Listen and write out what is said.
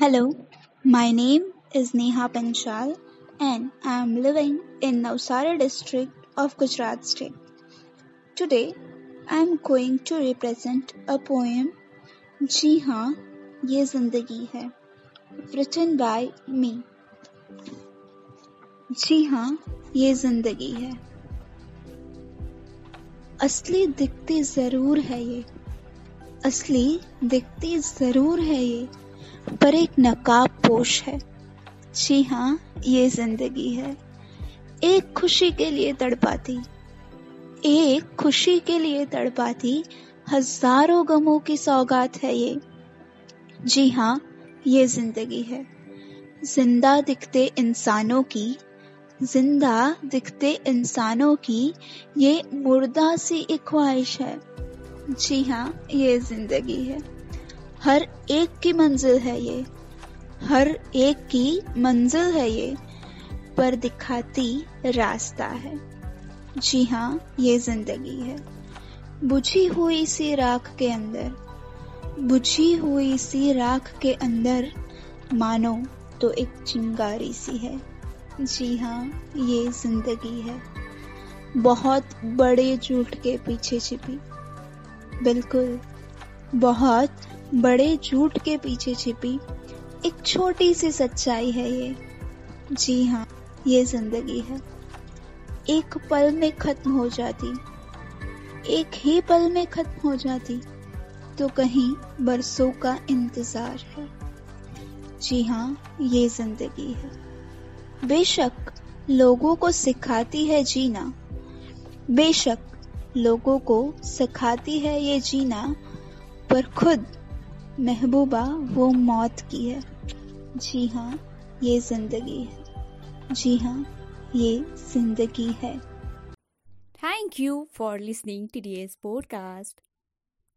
Hello, my name is Neha Panchal and I am living in Navsara district of Gujarat state. Today I am going to represent a poem जी हाँ ये ज़िंदगी है written by me. जी हाँ ये ज़िंदगी है असली दिखती ज़रूर है ये असली दिखती ज़रूर है ये पर एक नकाब पोश है। जी हाँ ये ज़िंदगी है। एक खुशी के लिए तड़पाती। एक खुशी के लिए तड़पाती, हज़ारों गमों की सौगात है ये। जी हाँ ये ज़िंदगी है। ज़िंदा दिखते इंसानों की, ज़िंदा दिखते इंसानों की, ये मुर्दा सी एक ख्वाहिश है। जी हाँ ये ज़िंदगी है। हर एक की मंजिल है ये। हर एक की मंजिल है ये, पर दिखाती रास्ता है। जी हाँ ये ज़िंदगी है। बुझी हुई सी राख के अंदर, बुझी हुई सी राख के अंदर मानो तो एक चिंगारी सी है। जी हाँ ये ज़िंदगी है। बहुत बड़े झूठ के पीछे छिपी। बिल्कुल, बहुत बड़े झूठ के पीछे छिपी एक छोटी सी सच्चाई है ये। जी हाँ ये ज़िंदगी है। एक पल में खत्म हो जाती, एक ही पल में खत्म हो जाती तो कहीं बरसों का इंतज़ार है। जी हाँ ये ज़िंदगी है। बेशक लोगों को सिखाती है जीना। बेशक लोगों को सिखाती है ये जीना, पर खुद महबूबा, वो मौत की है। जी हाँ ये ज़िंदगी है। जी हाँ ये ज़िंदगी है। Thank you for listening to the podcast